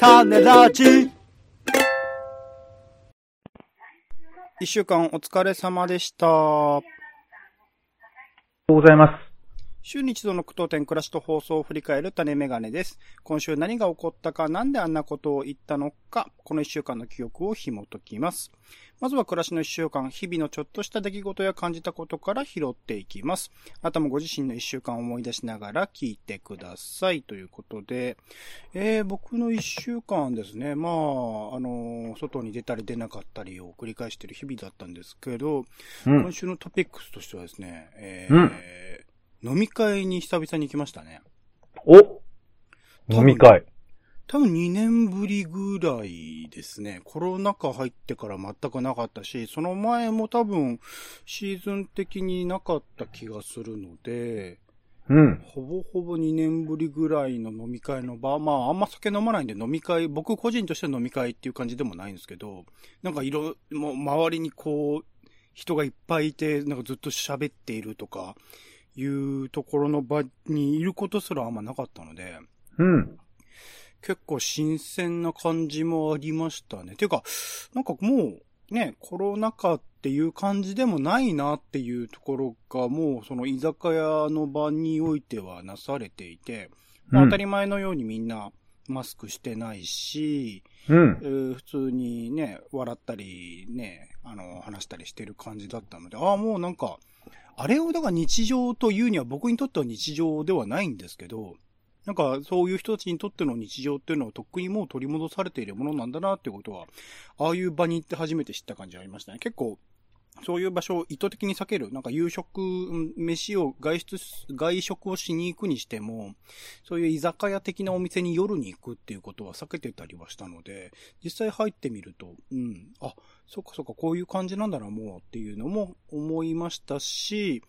種ラジ一週間お疲れ様でした。おはようございます。週に一度の苦闘点暮らしと放送を振り返る種メガネです。今週何が起こったか、なんであんなことを言ったのか、この一週間の記憶を紐解きます。まずは暮らしの一週間、日々のちょっとした出来事や感じたことから拾っていきます。あともご自身の一週間を思い出しながら聞いてください。ということで、えー、僕の一週間ですね、まあ、あの、外に出たり出なかったりを繰り返している日々だったんですけど、うん今。週のトピックスとしてはですね、えーうん飲み会に久々に行きましたね。お飲み会。多分2年ぶりぐらいですね。コロナ禍入ってから全くなかったし、その前も多分シーズン的になかった気がするので、うん。ほぼほぼ2年ぶりぐらいの飲み会の場、まああんま酒飲まないんで飲み会、僕個人として飲み会っていう感じでもないんですけど、なんかいろ、もう周りにこう、人がいっぱいいて、なんかずっと喋っているとか、いうところの場にいることすらあんまなかったので、うん。結構新鮮な感じもありましたね。ていうか、なんかもう、ね、コロナ禍っていう感じでもないなっていうところが、もうその居酒屋の場においてはなされていて、まあうん当たり前のようにみんなマスクしてないし、うんえ。ー普通にね、笑ったりね、あの、話したりしてる感じだったので、ああ、もうなんか、あれをだから日常というには僕にとっては日常ではないんですけど、なんかそういう人たちにとっての日常っていうのはとっくにもう取り戻されているものなんだなってことは、ああいう場に行って初めて知った感じありましたね。結構、そういう場所を意図的に避ける。なんか夕食、飯を外出、外食をしに行くにしても、そういう居酒屋的なお店に夜に行くっていうことは避けてたりはしたので、実際入ってみると、うん、あ、そっかそっか、こういう感じなんだな、もうっていうのも思いましたし、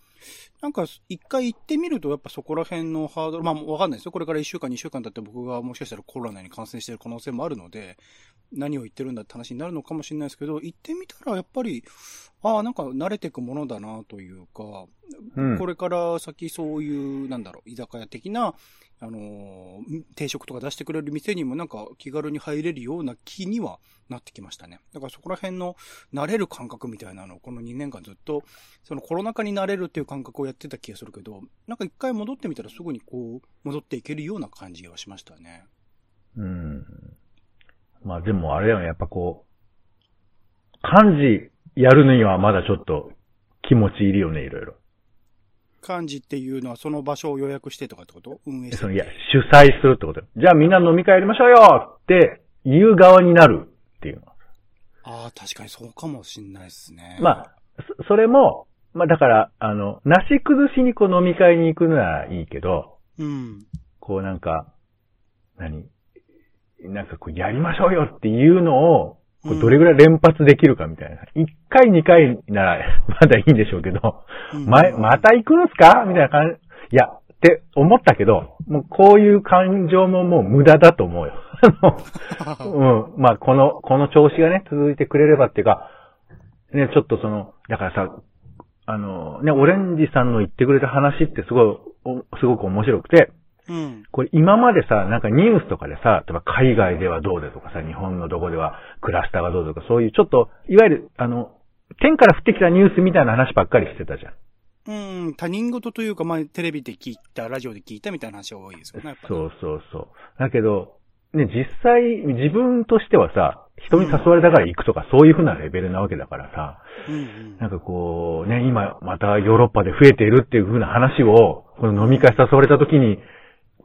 なんか、一回行ってみると、やっぱそこら辺のハードル、まあ、わかんないですよ。これから一週間、二週間経って僕がもしかしたらコロナに感染してる可能性もあるので、何を言ってるんだって話になるのかもしれないですけど、行ってみたらやっぱり、ああ、なんか慣れていくものだなというか、うんこれから先そういう、なんだろう、居酒屋的な、あのー定食とか出してくれる店にもなんか気軽に入れるような気にはなってきましたね。だからそこら辺の慣れる感覚みたいなのをこの2年間ずっと、そのコロナ禍になれるっていう感覚をやってた気がするけど、なんか一回戻ってみたらすぐにこう、戻っていけるような感じはしましたね。うん。まあでもあれだよね、やっぱこう、漢字やるのにはまだちょっと気持ちいるよね、いろいろ。漢字っていうのはその場所を予約してとかってこと？運営する。そのいや、主催するってことよじゃあみんな飲み会やりましょうよって言う側になるっていうの。ああ、確かにそうかもしんないですね。まあ、そそれも、まあだから、あの、なし崩しにこう飲み会に行くのはいいけど、うん。こうなんか、何？なんかこうやりましょうよっていうのを、こうどれぐらい連発できるかみたいな。一、回二回なら まだいいんでしょうけど、うんま、また行くんすか？みたいな感じ。いや、って思ったけど、もうこういう感情ももう無駄だと思うよ。あのうん。まあ、この、この調子がね、続いてくれればっていうか、ね、ちょっとその、だからさ、あの、ね、オレンジさんの言ってくれた話ってすごい、おすごく面白くて、うん。これ今までさ、なんかニュースとかでさ、例えば海外ではどうでとかさ、日本のどこではクラスターがどうとか、そういうちょっと、いわゆる、あの、天から降ってきたニュースみたいな話ばっかりしてたじゃん。うん、他人事というか、まあ、テレビで聞いた、ラジオで聞いたみたいな話が多いですよね。そうそうそう。だけど、ね、実際、自分としてはさ、人に誘われたから行くとか、そういう風なレベルなわけだからさ、うんうん。なんかこう、ね、今またヨーロッパで増えているっていう風な話を、この飲み会誘われた時に、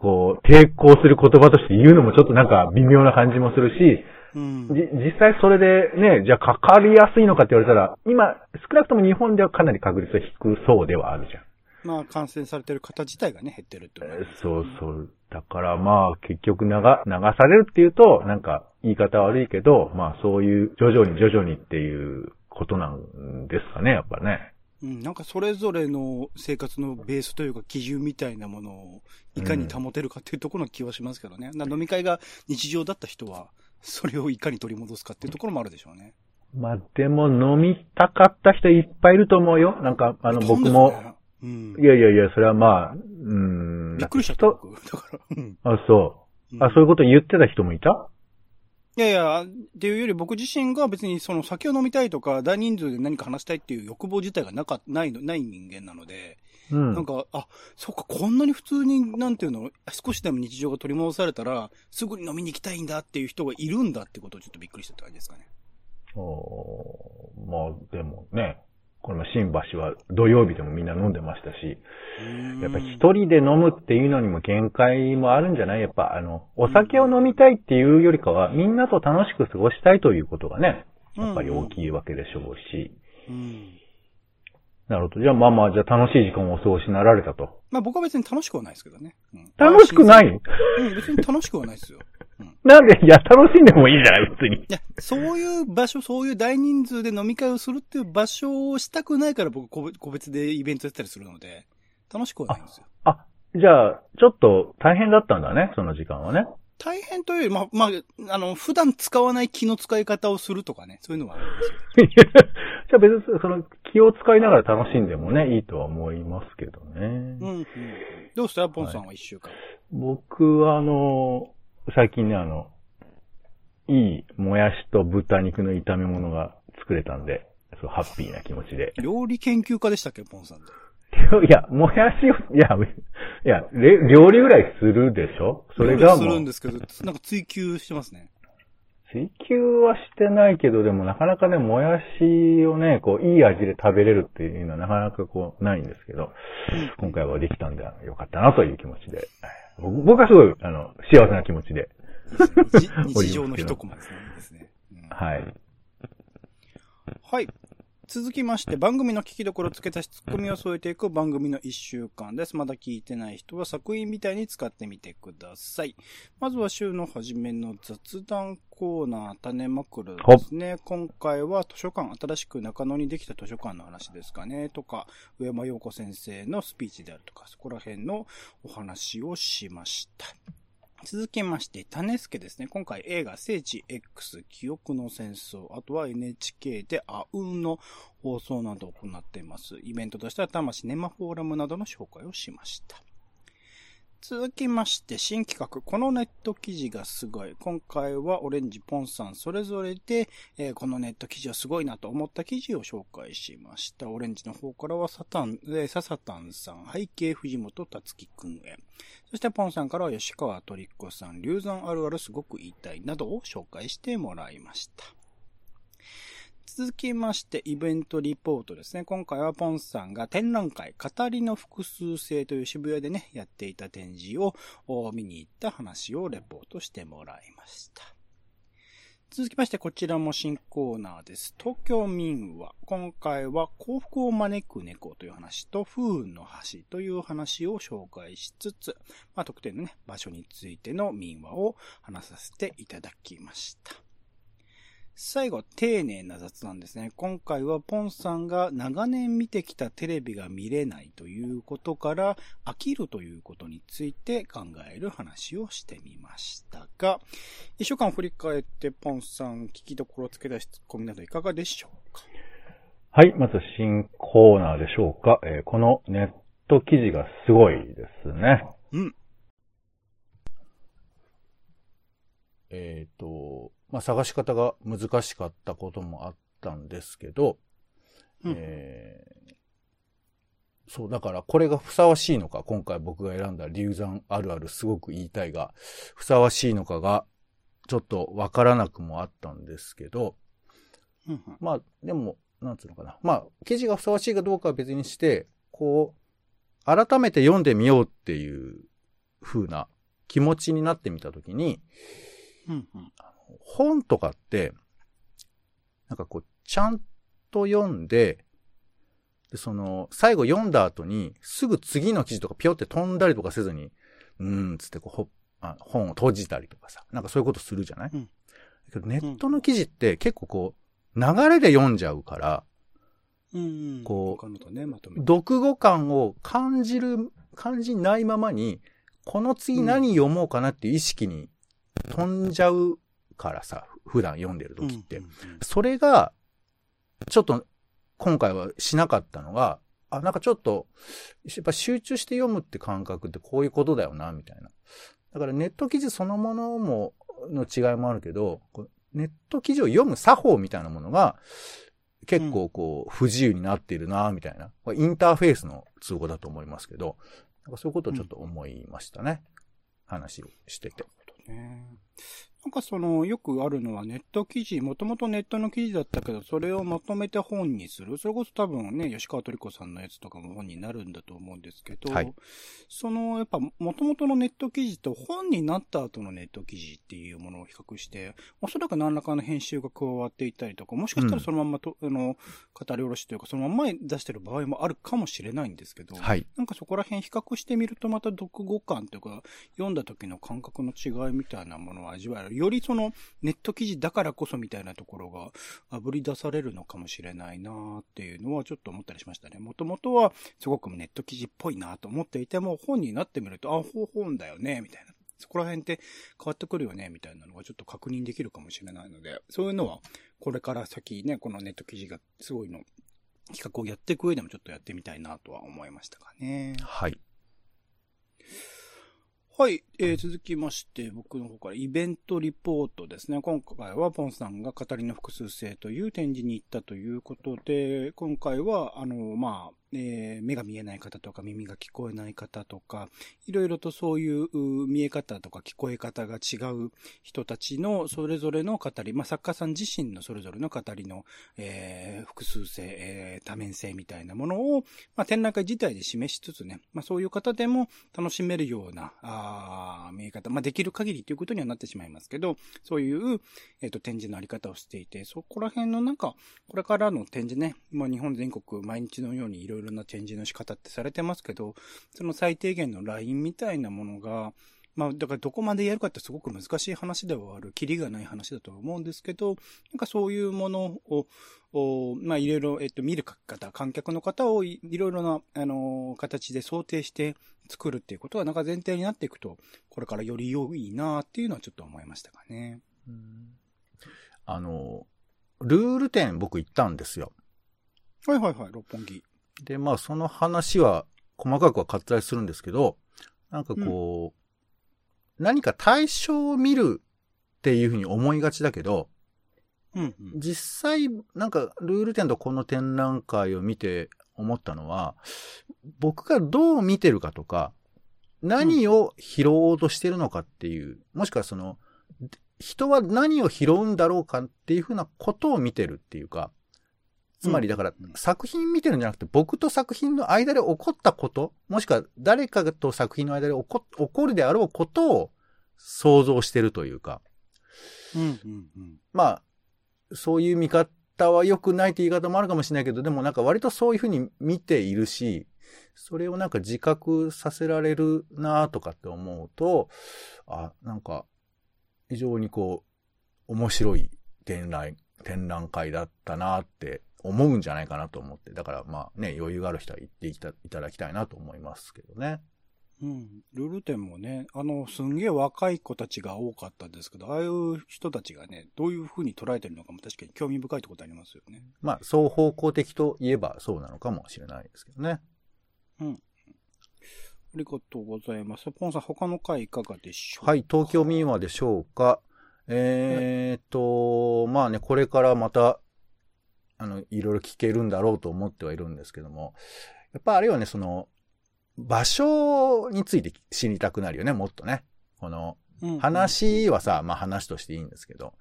こう、抵抗する言葉として言うのもちょっとなんか微妙な感じもするし、うん。じ実際それでね、じゃあかかりやすいのかって言われたら、今、少なくとも日本ではかなり確率は低そうではあるじゃん。まあ、感染されてる方自体がね、減ってるってことなんですそうそう。だからまあ結局流、流されるっていうと、なんか言い方悪いけど、まあそういう徐々に徐々にっていうことなんですかね、やっぱね。うん、なんかそれぞれの生活のベースというか基準みたいなものをいかに保てるかっていうところの気はしますけどね。な飲み会が日常だった人は、それをいかに取り戻すかっていうところもあるでしょうね。まあでも飲みたかった人いっぱいいると思うよ。なんか、あの僕も、うんい。やいやいや、それはまあ、うん。びっくりした。だから、うん。あ、そう。あ、そういうこと言ってた人もいた？いやいや、っていうより僕自身が別にその酒を飲みたいとか、大人数で何か話したいっていう欲望自体がなか、ないの、ない人間なので、うん。なんか、あ、そっか、こんなに普通に、なんていうの、少しでも日常が取り戻されたら、すぐに飲みに行きたいんだっていう人がいるんだってことをちょっとびっくりしたって感じですかね。おーまあ、でもね、これも新橋は土曜日でもみんな飲んでましたし、やっぱ一人で飲むっていうのにも限界もあるんじゃない？やっぱあの、お酒を飲みたいっていうよりかは、みんなと楽しく過ごしたいということがね、やっぱり大きいわけでしょうし。うん。なるほど。じゃあまあまあ、じゃあ楽しい時間をお過ごしになられたと。まあ僕は別に楽しくはないですけどね。うん楽しくない？うん、別に楽しくはないですよ。なんで、いや、楽しんでもいいじゃない、別に。いや、そういう場所、そういう大人数で飲み会をするっていう場所をしたくないから僕個別でイベントやったりするので、楽しくはないんですよ。あ、じゃあ、ちょっと大変だったんだね、その時間はね。大変というより、まあ、まあ、あの、普段使わない気の使い方をするとかね、そういうのはあるんですよ。じゃあ別に、その、気を使いながら楽しんでもね、いいとは思いますけどね。うん、うん。どうした？ポンさんは一週間。僕はあの、最近ね、あの、いいもやしと豚肉の炒め物が作れたんで、そう、ハッピーな気持ちで。料理研究家でしたっけ、ポンさんで。いや、もやしを、いや、いや、れ料理ぐらいするでしょ？それがもう、るんですけど、なんか追求してますね。追求はしてないけど、でもなかなかね、もやしをね、こう、いい味で食べれるっていうのはなかなかこう、ないんですけど、今回はできたんでよかったなという気持ちで、僕僕はすごい、あの、幸せな気持ちで、じ 日常の一コマですね。はい。はい。続きまして、番組の聞きどころ付け足しツッコミを添えていく番組の一週間です。まだ聞いてない人は作品みたいに使ってみてください。まずは週の初めの雑談コーナー、種まくるですね。今回は図書館、新しく中野にできた図書館の話ですかね。とか、上山陽子先生のスピーチであるとか、そこら辺のお話をしました。続きまして、種助ですね。今回映画聖地 X 記憶の戦争、あとは NHK であうんの放送などを行っています。イベントとしては魂ネマフォーラムなどの紹介をしました。続きまして、新企画。このネット記事がすごい。今回はオレンジ、ポンさん、それぞれで、えーこのネット記事はすごいなと思った記事を紹介しました。オレンジの方からはサタン、えー、ササタンさん、背景藤本達樹くんへ。そしてポンさんからは吉川トリッコさん、流山あるあるすごく言いたいなどを紹介してもらいました。続きまして、イベントリポートですね。今回はポンさんが展覧会、語りの複数性という渋谷でね、やっていた展示を見に行った話をレポートしてもらいました。続きまして、こちらも新コーナーです。東京民話。今回は幸福を招く猫という話と、風雲の橋という話を紹介しつつ、まあ、特定のね、場所についての民話を話させていただきました。最後、丁寧な雑談ですね。今回はポンさんが長年見てきたテレビが見れないということから、飽きるということについて考える話をしてみましたが、一週間振り返って、ポンさん、聞きどころつけ出しツッコミなどいかがでしょうか？はい、まず新コーナーでしょうか。えーこのネット記事がすごいですね。うん。えっ、と、まあ、探し方が難しかったこともあったんですけど、うん。えーそう、だからこれがふさわしいのか、今回僕が選んだ流山あるあるすごく言いたいが、ふさわしいのかが、ちょっとわからなくもあったんですけど、うんうん。まあ、でも、なんつうのかな。まあ、記事がふさわしいかどうかは別にして、こう、改めて読んでみようっていう風な気持ちになってみたときに、うんうん本とかって、なんかこう、ちゃんと読んで、で、その、最後読んだ後に、すぐ次の記事とかピョって飛んだりとかせずに、うーん、つってこうほあ、本を閉じたりとかさ、なんかそういうことするじゃない、うんけどネットの記事って結構こう、流れで読んじゃうから、うんうん。こうね、ま。読後感を感じる、感じないままに、この次何読もうかなっていう意識に飛んじゃうからさ、普段読んでる時って。うんうんうんそれが、ちょっと今回はしなかったのが、あ、なんかちょっと、やっぱ集中して読むって感覚ってこういうことだよな、みたいな。だからネット記事そのものも、の違いもあるけど、ネット記事を読む作法みたいなものが、結構こう、不自由になっているな、みたいな。インターフェースの都合だと思いますけど、なんかそういうことをちょっと思いましたね。話をしてて。ねなんかその、よくあるのはネット記事、もともとネットの記事だったけど、それをまとめて本にする。それこそ多分ね、吉川トリコさんのやつとかも本になるんだと思うんですけど、はいその、やっぱ、もともとのネット記事と本になった後のネット記事っていうものを比較して、おそらく何らかの編集が加わっていたりとか、もしかしたらそのまんまと、あの、語り下ろしというか、そのまんま出してる場合もあるかもしれないんですけど、はい。なんかそこら辺比較してみるとまた読後感というか、読んだ時の感覚の違いみたいなものを味わえる。よりそのネット記事だからこそみたいなところが炙り出されるのかもしれないなっていうのはちょっと思ったりしましたね。もともとはすごくネット記事っぽいなと思っていても、本になってみると、あ、本だよね、みたいな。そこら辺って変わってくるよね、みたいなのがちょっと確認できるかもしれないので、そういうのはこれから先ね、このネット記事がすごいの企画をやっていく上でもちょっとやってみたいなとは思いましたかね。はい。はい、えー続きまして、僕の方からイベントリポートですね。今回はポンさんが語りの複数性という展示に行ったということで、今回は、あの、まあ、えー目が見えない方とか耳が聞こえない方とか、いろいろとそういう見え方とか聞こえ方が違う人たちのそれぞれの語り、まあ、作家さん自身のそれぞれの語りの、えー複数性、えー多面性みたいなものを、まあ、展覧会自体で示しつつね、まあ、そういう方でも楽しめるような、あ見え方、まあ、できる限りということにはなってしまいますけど、そういう、えっ、と、展示のあり方をしていて、そこら辺のなんか、これからの展示ね、まあ、日本全国毎日のようにいろいろな展示の仕方ってされてますけど、その最低限のラインみたいなものが、まあ、だからどこまでやるかってすごく難しい話ではある、キリがない話だとは思うんですけど、なんかそういうものを、おまあ、いろいろ、えっと、見る方、観客の方をいいろいろな、あのー形で想定して作るっていうことがなんか前提になっていくと、これからより良いなっていうのはちょっと思いましたかね。あの、ルール展僕行ったんですよ。はいはいはい、六本木。で、まあその話は細かくは割愛するんですけど、なんかこう、何か対象を見るっていうふうに思いがちだけど、うん、うん。実際、なんか、ルール展とこの展覧会を見て思ったのは、僕がどう見てるかとか、何を拾おうとしてるのかっていう、もしくはその、人は何を拾うんだろうかっていうふうなことを見てるっていうか、つまりだからうん、作品見てるんじゃなくて、僕と作品の間で起こったこと、もしくは誰かと作品の間で起こ起こるであろうことを想像してるというか、うん、うん、うん。まあ、そういう見方は良くないって言い方もあるかもしれないけど、でもなんか割とそういうふうに見ているし、それをなんか自覚させられるなとかって思うと、あ、なんか、非常にこう、面白い展覧、展覧会だったなって思うんじゃないかなと思って、だからまあね、余裕がある人は行っていたいただきたいなと思いますけどね。うん。ルール展もね、あの、すんげえ若い子たちが多かったですけど、ああいう人たちがね、どういう風に捉えてるのかも確かに興味深いってことありますよね。まあ、双方向的といえばそうなのかもしれないですけどね。ありがとうございます。ポンさん、他の回いかがでしょうか？はい、東京民話でしょうか。えーっと、まあね、これからまた、あの、いろいろ聞けるんだろうと思ってはいるんですけども、やっぱあれはね、その、場所について知りたくなるよね、もっとね。この、うん話はさ、まあ話としていいんですけど、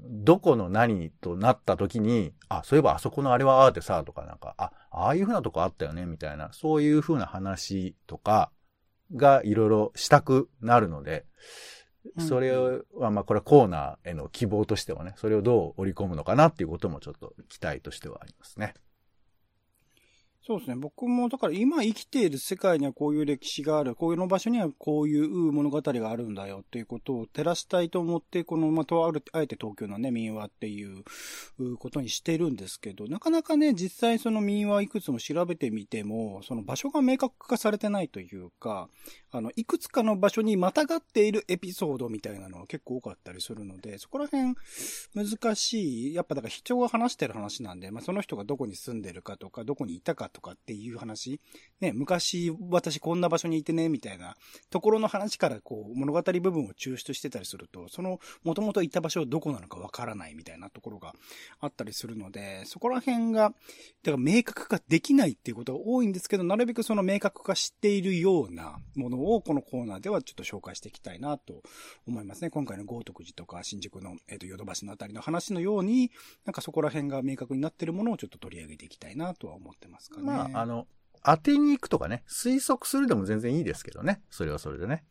どこの何となった時に、あ、そういえばあそこのあれはああってさ、とかなんか、あ、ああいう風なとこあったよね、みたいな、そういう風な話とかがいろいろしたくなるので、うんそれは、まあこれはコーナーへの希望としてはね、それをどう織り込むのかなっていうこともちょっと期待としてはありますね。そうですね。僕も、だから今生きている世界にはこういう歴史がある、こういうの場所にはこういう物語があるんだよっていうことを照らしたいと思って、この、まあ、とある、あえて東京のね、民話っていうことにしてるんですけど、なかなかね、実際その民話いくつも調べてみても、その場所が明確化されてないというか、あの、いくつかの場所にまたがっているエピソードみたいなのは結構多かったりするので、そこら辺難しい。やっぱだから人が話してる話なんで、まあ、その人がどこに住んでるかとか、どこにいたかとかっていう話、ね、昔私こんな場所にいてね、みたいなところの話からこう物語部分を抽出してたりすると、その元々いた場所はどこなのかわからないみたいなところがあったりするので、そこら辺が、だから明確化できないっていうことが多いんですけど、なるべくその明確化しているようなものをこのコーナーではちょっと紹介していきたいなと思いますね。今回の豪徳寺とか新宿の、えっ、と、ヨドバシのあたりの話のように、なんかそこら辺が明確になっているものをちょっと取り上げていきたいなとは思ってますかね。まあ、あの、当てに行くとかね、推測するでも全然いいですけどね。それはそれでね。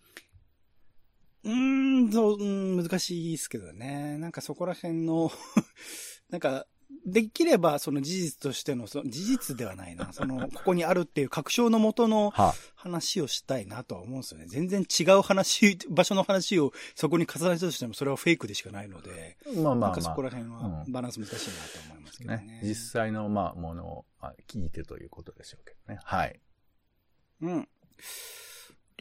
うーん、そう、うん難しいですけどね。なんかそこら辺の なんか、できればその事実としての、その事実ではないな。その、ここにあるっていう確証のもとのは話をしたいなとは思うんですよね。全然違う話、場所の話をそこに重ねたとしてもそれはフェイクでしかないので、まあまあまあなんかそこ。ら辺はうんバランス難しいなと思いますけどね。ね、実際の、まあ、ものをあ聞いてということでしょうけどね。はい。うん。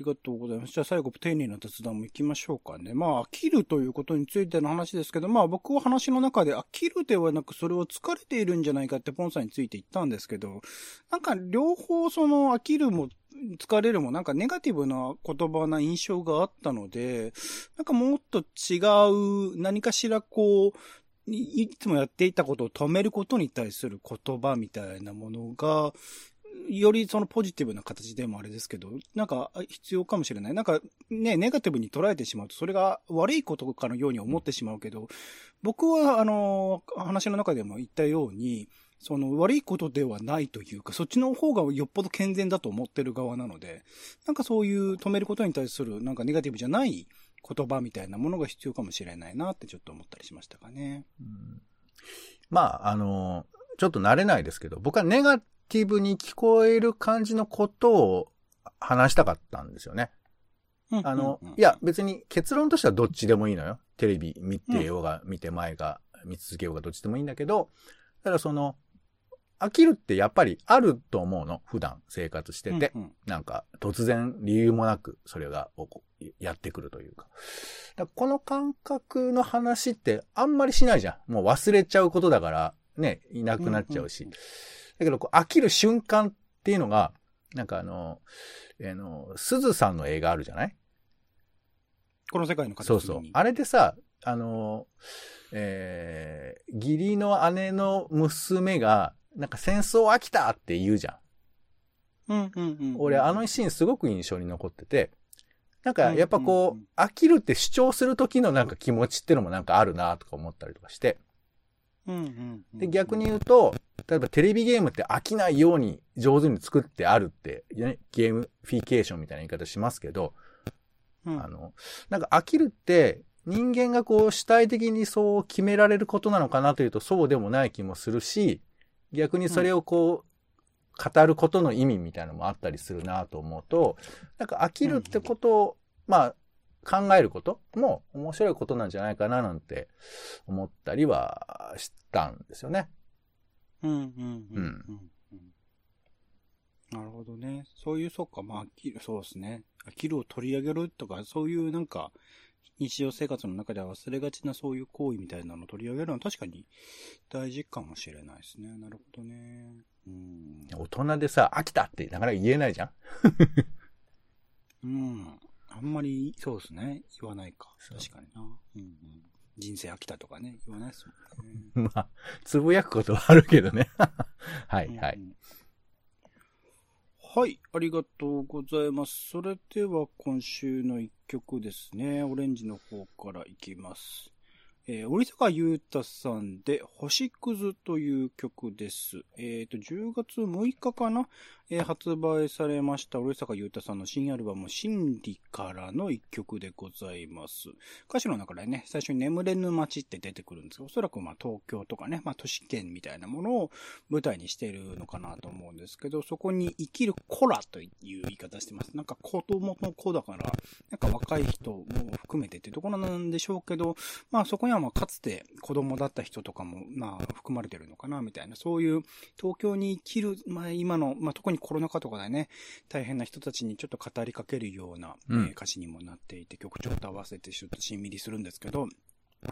ありがとうございます。じゃあ最後、丁寧な雑談も行きましょうかね。まあ、飽きるということについての話ですけど、まあ僕は話の中で飽きるではなく、それを疲れているんじゃないかってポンさんについて言ったんですけど、なんか両方その飽きるも疲れるもなんかネガティブな言葉な印象があったので、なんかもっと違う何かしらこう、いつもやっていたことを止めることに対する言葉みたいなものが、よりそのポジティブな形でもあれですけど、なんか必要かもしれない。なんかね、ネガティブに捉えてしまうと、それが悪いことかのように思ってしまうけど、僕はあの、話の中でも言ったように、その悪いことではないというか、そっちの方がよっぽど健全だと思ってる側なので、なんかそういう止めることに対するなんかネガティブじゃない言葉みたいなものが必要かもしれないなってちょっと思ったりしましたかね。うんまあ、あの、ちょっと慣れないですけど、僕はネガティブに聞こえる感じのことを話したかったんですよね。あの、いや、別に結論としてはどっちでもいいのよ。テレビ見てようが、見て前が、見続けようがどっちでもいいんだけど、ただその、飽きるってやっぱりあると思うの。普段生活してて。うんうんなんか、突然理由もなく、それがやってくるというか。だからこの感覚の話ってあんまりしないじゃん。もう忘れちゃうことだから、ね、いなくなっちゃうし。うんうんだけど、こう飽きる瞬間っていうのが、なんかあの、あの、鈴さんの映画あるじゃない？この世界の形そうそう。あれでさ、あの、えー、義理の姉の娘が、なんか戦争飽きたって言うじゃん。うんうんうん。俺、あのシーンすごく印象に残ってて、なんか、やっぱこう、うんうん飽きるって主張する時のなんか気持ちってのもなんかあるなとか思ったりとかして。うんうんうんで、逆に言うと、例えばテレビゲームって飽きないように上手に作ってあるって、ね、ゲームフィケーションみたいな言い方しますけど、うん。あの、なんか飽きるって人間がこう主体的にそう決められることなのかなというとそうでもない気もするし、逆にそれをこう、語ることの意味みたいなのもあったりするなと思うと、なんか飽きるってことを、まあ、考えることも面白いことなんじゃないかななんて思ったりはしたんですよね。うんうんうんうんうん。なるほどね。そういう、そっか、まあ、飽きる、そうですね。飽きるを取り上げるとか、そういうなんか、日常生活の中では忘れがちなそういう行為みたいなのを取り上げるのは確かに大事かもしれないですね。なるほどね。うん。大人でさ、飽きたってなかなか言えないじゃんうん。あんまり、そうですね。言わないか。確かにな。うんうん。人生飽きたとかね、言わないですもんね。まあ、つぶやくことはあるけどね。はい、はい。うんうんはい、ありがとうございます。それでは今週の一曲ですね。オレンジの方からいきます。えー、折坂優太さんで、星屑という曲です。えっ、と、10月6日かな、えー発売されました、折坂優太さんの新アルバム、真理からの一曲でございます。歌詞の中でね、最初に眠れぬ街って出てくるんですが、おそらくまあ東京とかね、まあ都市圏みたいなものを舞台にしているのかなと思うんですけど、そこに生きる子らという言い方してます。なんか子供の子だから、なんか若い人も含めてっていうところなんでしょうけど、まあそこにはまあかつて子供だった人とかもまあ含まれてるのかなみたいな、そういう東京に生きる、まあ今の、まあ特にコロナ禍とかでね、大変な人たちにちょっと語りかけるような、うん。えー歌詞にもなっていて、曲調と合わせてちょっとしんみりするんですけど、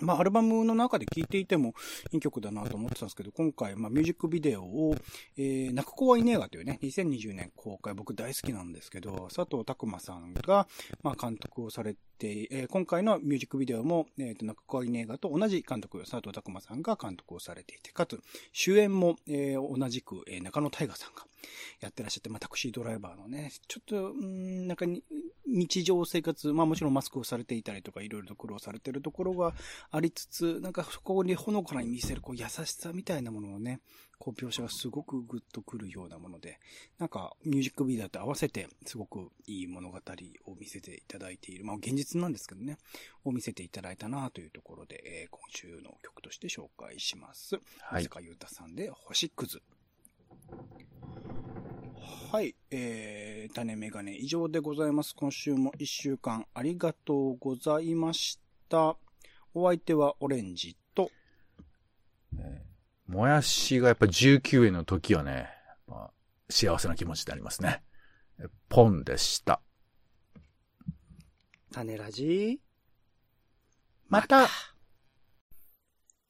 まあ、アルバムの中で聴いていてもいい曲だなと思ってたんですけど、今回、まあ、ミュージックビデオを、えー、泣く子はいねえがというね、2020年公開、僕大好きなんですけど、佐藤拓馬さんが、まあ、監督をされて、えー、今回のミュージックビデオも、え、ー、泣く子はいねえがと同じ監督、佐藤拓馬さんが監督をされていて、かつ、主演も、えー、同じく、えー、中野大河さんがやってらっしゃって、まあ、タクシードライバーのね、ちょっと、うん、なんかに、日常生活、まあもちろんマスクをされていたりとか、いろいろと苦労されてるところがありつつ、なんかそこにほのかに見せるこう優しさみたいなものをね、こう描写がすごくグッとくるようなもので、なんかミュージックビデオと合わせてすごくいい物語を見せていただいている。まあ現実なんですけどね、を見せていただいたなというところで、えー、今週の曲として紹介します。はい。坂優太さんで星屑。はい。えー、タネメガネ以上でございます。今週も一週間ありがとうございました。お相手はオレンジと、えー、もやしがやっぱ19円の時はね、まあ、幸せな気持ちでありますね。ポンでした。種ラジまた